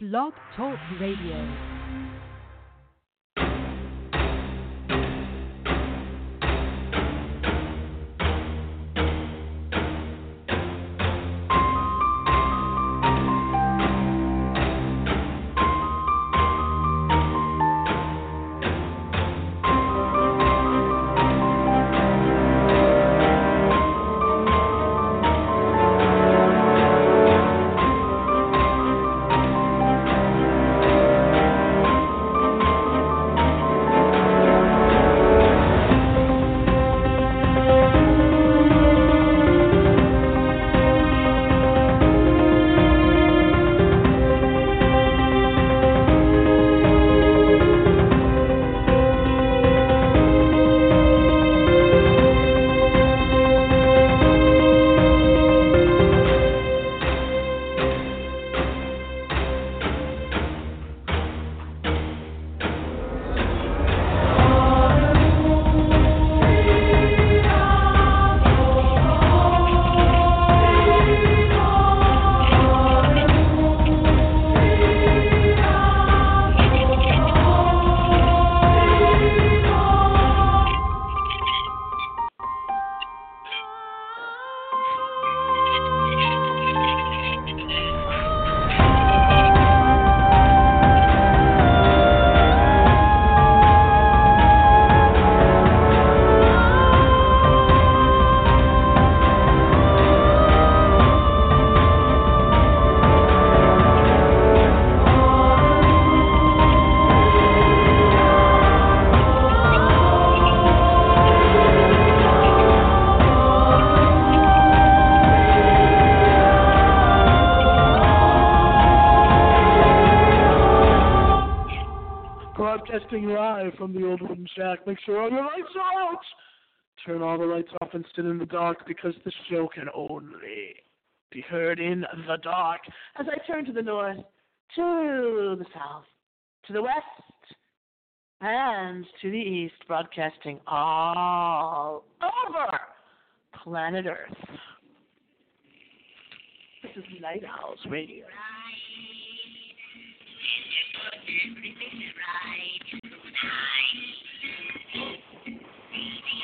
Blog Talk Radio. Turn all the lights off and sit in the dark because the show can only be heard in the dark. As I turn to the north, to the south, to the west, and to the east, broadcasting all over planet Earth. This is Night Owls Radio.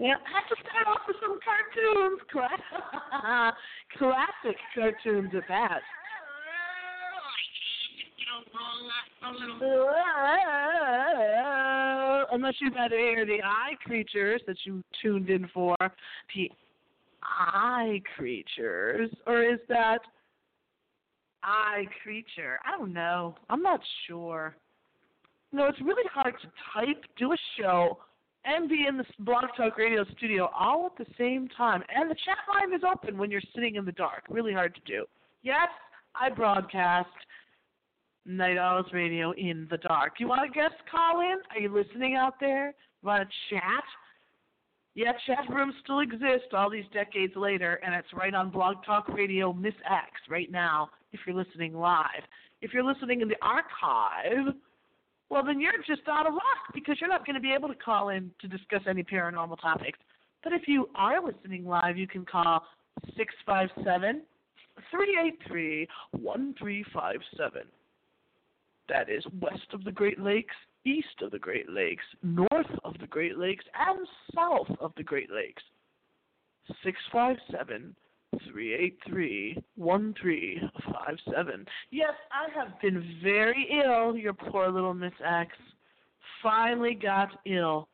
Yeah, I have to start off with some cartoons. Classic cartoons at that. Unless had to hear the eye creatures that you tuned in for, the eye creatures, or is that eye creature? I don't know. I'm not sure. No, it's really hard to type, do a show, and be in the Blog Talk Radio studio all at the same time. And the chat line is open when you're sitting in the dark. Really hard to do. Yes, I broadcast Night Owls Radio in the dark. You want to guest call in? Are you listening out there? You want to chat? Yeah, chat rooms still exist all these decades later, and it's right on Blog Talk Radio Miss X right now if you're listening live. If you're listening in the archive, well, then you're just out of luck because you're not going to be able to call in to discuss any paranormal topics. But if you are listening live, you can call 657 383 1357. That is west of the Great Lakes, east of the Great Lakes, north of the Great Lakes, and south of the Great Lakes. 657 383 1357. Yes, I have been very ill, your poor little Miss X. Finally got ill.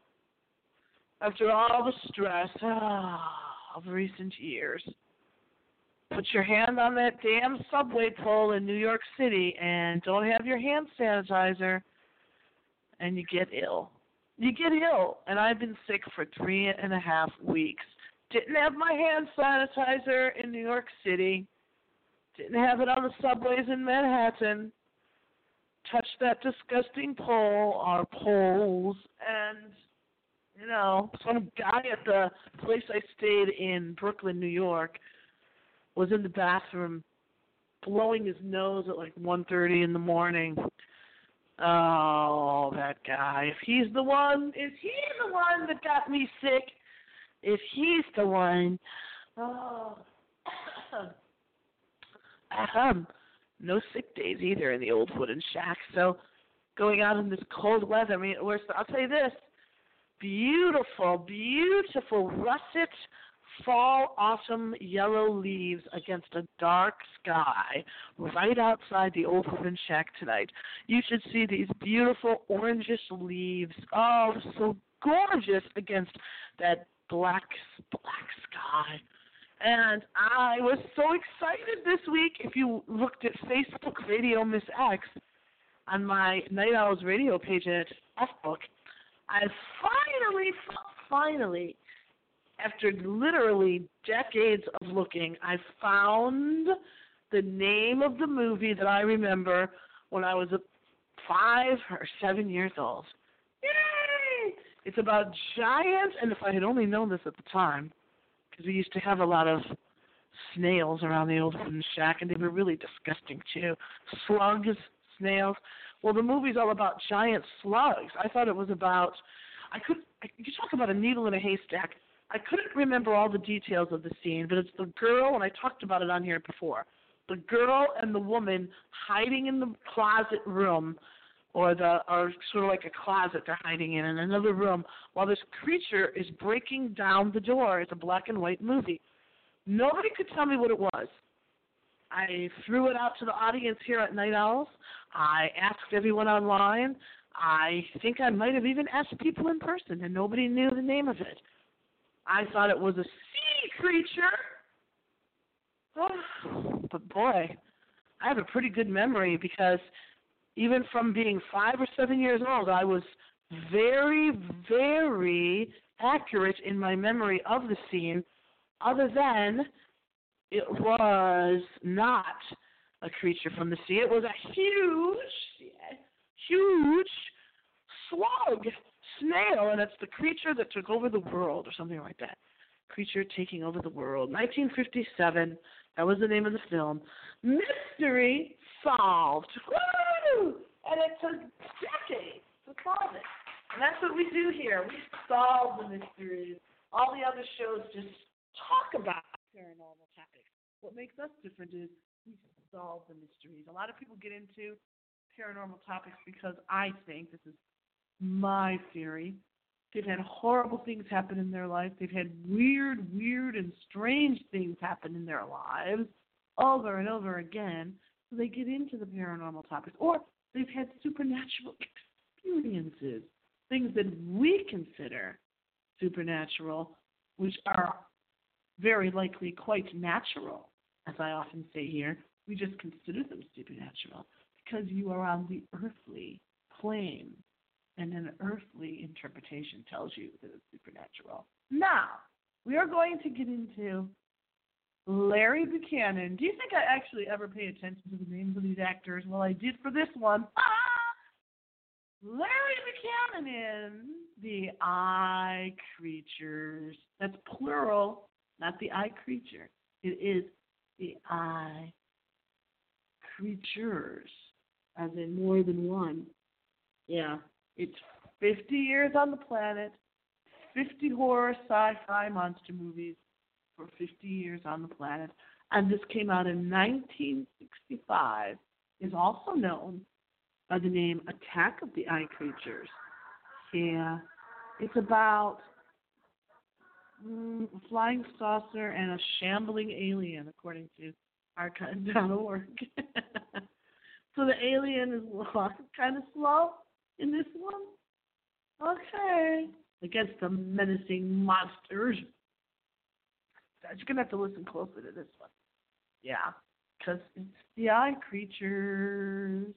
After all the stress ah, of recent years. Put your hand on that damn subway pole in New York City and don't have your hand sanitizer, and you get ill. You get ill, and I've been sick for three and a half weeks. Didn't have my hand sanitizer in New York City. Didn't have it on the subways in Manhattan. Touched that disgusting pole or poles and you know, some guy at the place I stayed in Brooklyn, New York, was in the bathroom blowing his nose at like one thirty in the morning. Oh, that guy. If he's the one, is he the one that got me sick, if he's the one, oh, um, no sick days either in the old wooden shack. So going out in this cold weather, I mean, we're, I'll tell you this, beautiful, beautiful russet fall autumn yellow leaves against a dark sky right outside the old wooden shack tonight. You should see these beautiful orangish leaves. Oh, so gorgeous against that black black sky. And I was so excited this week. If you looked at Facebook Radio Miss X on my Night Owls radio page at Facebook, I finally, finally, after literally decades of looking, I found the name of the movie that I remember when I was five or seven years old. It's about giants, and if I had only known this at the time, because we used to have a lot of snails around the old wooden shack, and they were really disgusting too. Slugs, snails. Well, the movie's all about giant slugs. I thought it was about. I could. You talk about a needle in a haystack. I couldn't remember all the details of the scene, but it's the girl, and I talked about it on here before. The girl and the woman hiding in the closet room, or the or sort of like a closet they're hiding in in another room, while this creature is breaking down the door. It's a black and white movie. Nobody could tell me what it was. I threw it out to the audience here at Night Owls. I asked everyone online. I think I might have even asked people in person, and nobody knew the name of it. I thought it was a sea creature. Oh, but boy, I have a pretty good memory because even from being five or seven years old, I was very, very accurate in my memory of the scene, other than it was not a creature from the sea. It was a huge, huge slug, snail, and it's the creature that took over the world, or something like that. Creature taking over the world. 1957. That was the name of the film. Mystery solved. Woo! And it took decades to solve it. And that's what we do here. We solve the mysteries. All the other shows just talk about paranormal topics. What makes us different is we solve the mysteries. A lot of people get into paranormal topics because I think this is my theory. They've had horrible things happen in their life. They've had weird, weird, and strange things happen in their lives over and over again. They get into the paranormal topics. Or they've had supernatural experiences, things that we consider supernatural, which are very likely quite natural, as I often say here. We just consider them supernatural because you are on the earthly plane and an earthly interpretation tells you that it's supernatural. Now, we are going to get into Larry Buchanan. Do you think I actually ever pay attention to the names of these actors? Well, I did for this one. Ah! Larry Buchanan in the Eye Creatures. That's plural, not the Eye Creature. It is the Eye Creatures, as in more than one. Yeah, it's 50 years on the planet, 50 horror sci-fi monster movies for 50 years on the planet, and this came out in 1965. Is also known by the name Attack of the Eye Creatures. Yeah, it's about mm, a flying saucer and a shambling alien, according to archive.org. so the alien is kind of slow, in this one? Okay. Against the menacing monsters. You're to have to listen closely to this one. Yeah. Because it's the Eye Creatures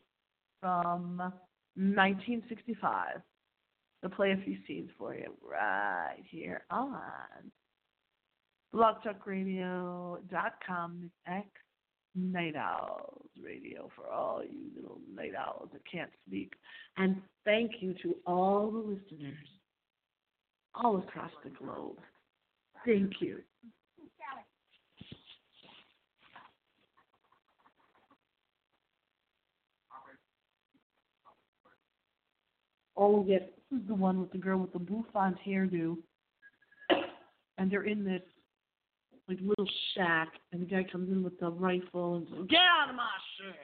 from 1965. I'll play a few scenes for you right here on blogtalkradio.com, X, Night Owls Radio for all you little night owls that can't sleep. And thank you to all the listeners all across the globe. Thank you. Oh yes, this is the one with the girl with the bouffant hairdo, and they're in this like little shack, and the guy comes in with the rifle and says, "Get out of my shack,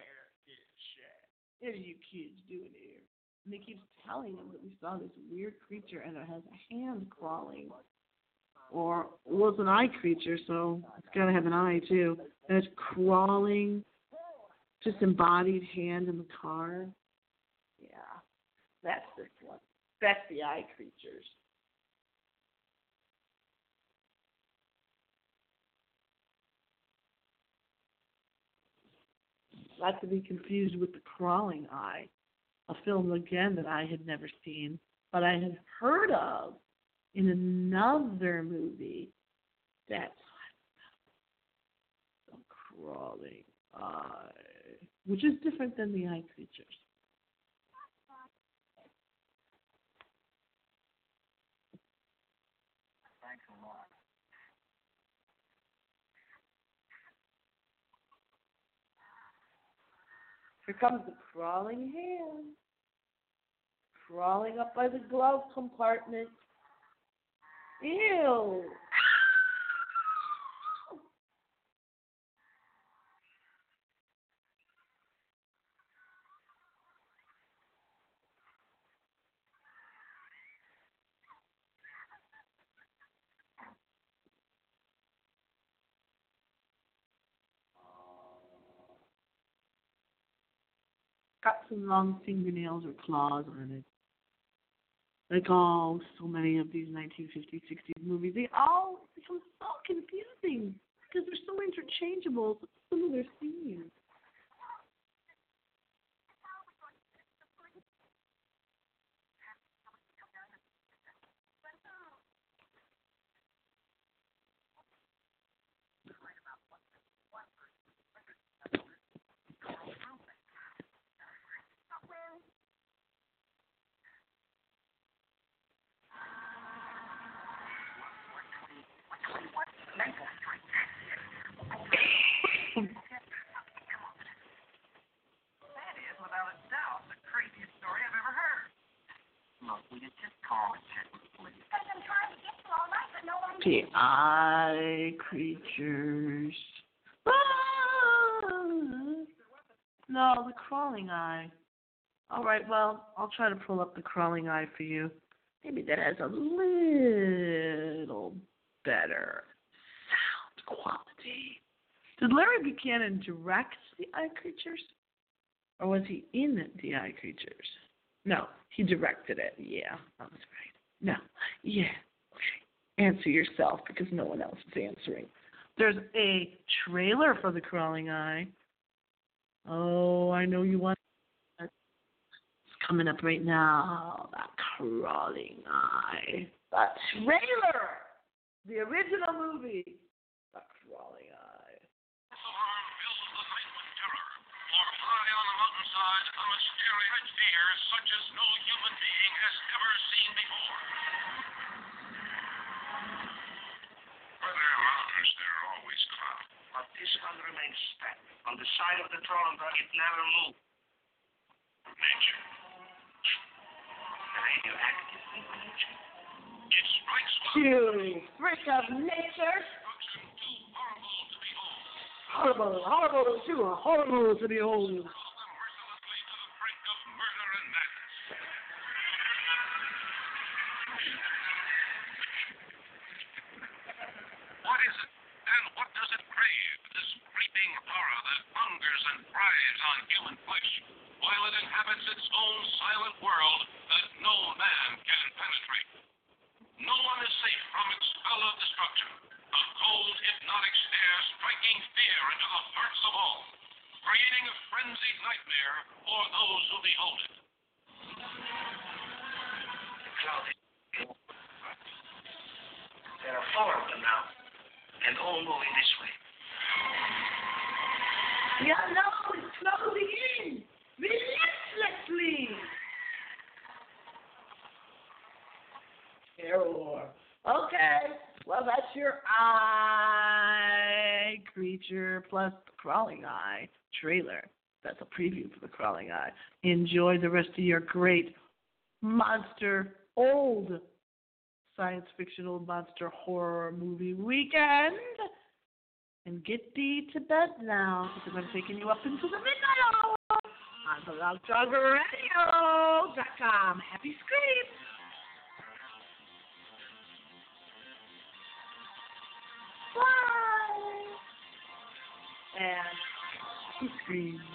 shack! What are you kids doing here?" And he keeps telling them that we saw this weird creature, and it has a hand crawling, or well, an eye creature, so it's got to have an eye too, and it's crawling, just embodied hand in the car. That's this one. That's the eye creatures. Not to be confused with The Crawling Eye, a film again that I had never seen, but I had heard of in another movie. That's The Crawling Eye, which is different than The Eye Creatures. Here comes the crawling hand. Crawling up by the glove compartment. Ew. Got some long fingernails or claws on it. Like all so many of these 1950s, 60s movies, they all become so confusing because they're so interchangeable. Similar themes. That is, without a doubt, the craziest story I've ever heard. Look, will you just call and check with the police? Because I'm trying to get you all night, eye creatures. Ah! No, the crawling eye. All right, well, I'll try to pull up the crawling eye for you. Maybe that has a little better sound quality. Did Larry Buchanan direct the eye creatures? Or was he in the eye creatures? No, he directed it. Yeah, that was right. No, yeah. Okay. Answer yourself because no one else is answering. There's a trailer for The Crawling Eye. Oh, I know you want that. It's coming up right now. That Crawling Eye. That trailer! The original movie. The Crawling Eye. fills the night with terror, for high on the mountainside a mysterious fear such as no human being has ever seen before. There are there are always clouds. But this one remains static. On the side of the throne, it never moved. Nature. Radioactive nature. It strikes one You freak of nature. horrible to behold. Horrible, horrible to horrible to behold. All, creating a frenzied nightmare for those who behold it. The There are four of them now, and all moving this way. The unknown is closing in relentlessly. Terror. Okay. Well, that's your eye creature plus the crawling eye trailer. That's a preview for the crawling eye. Enjoy the rest of your great monster, old science fiction, old monster horror movie weekend. And get thee to bed now because I'm taking you up into the midnight hour on blogtalkradio.com. Happy screams. And who screams?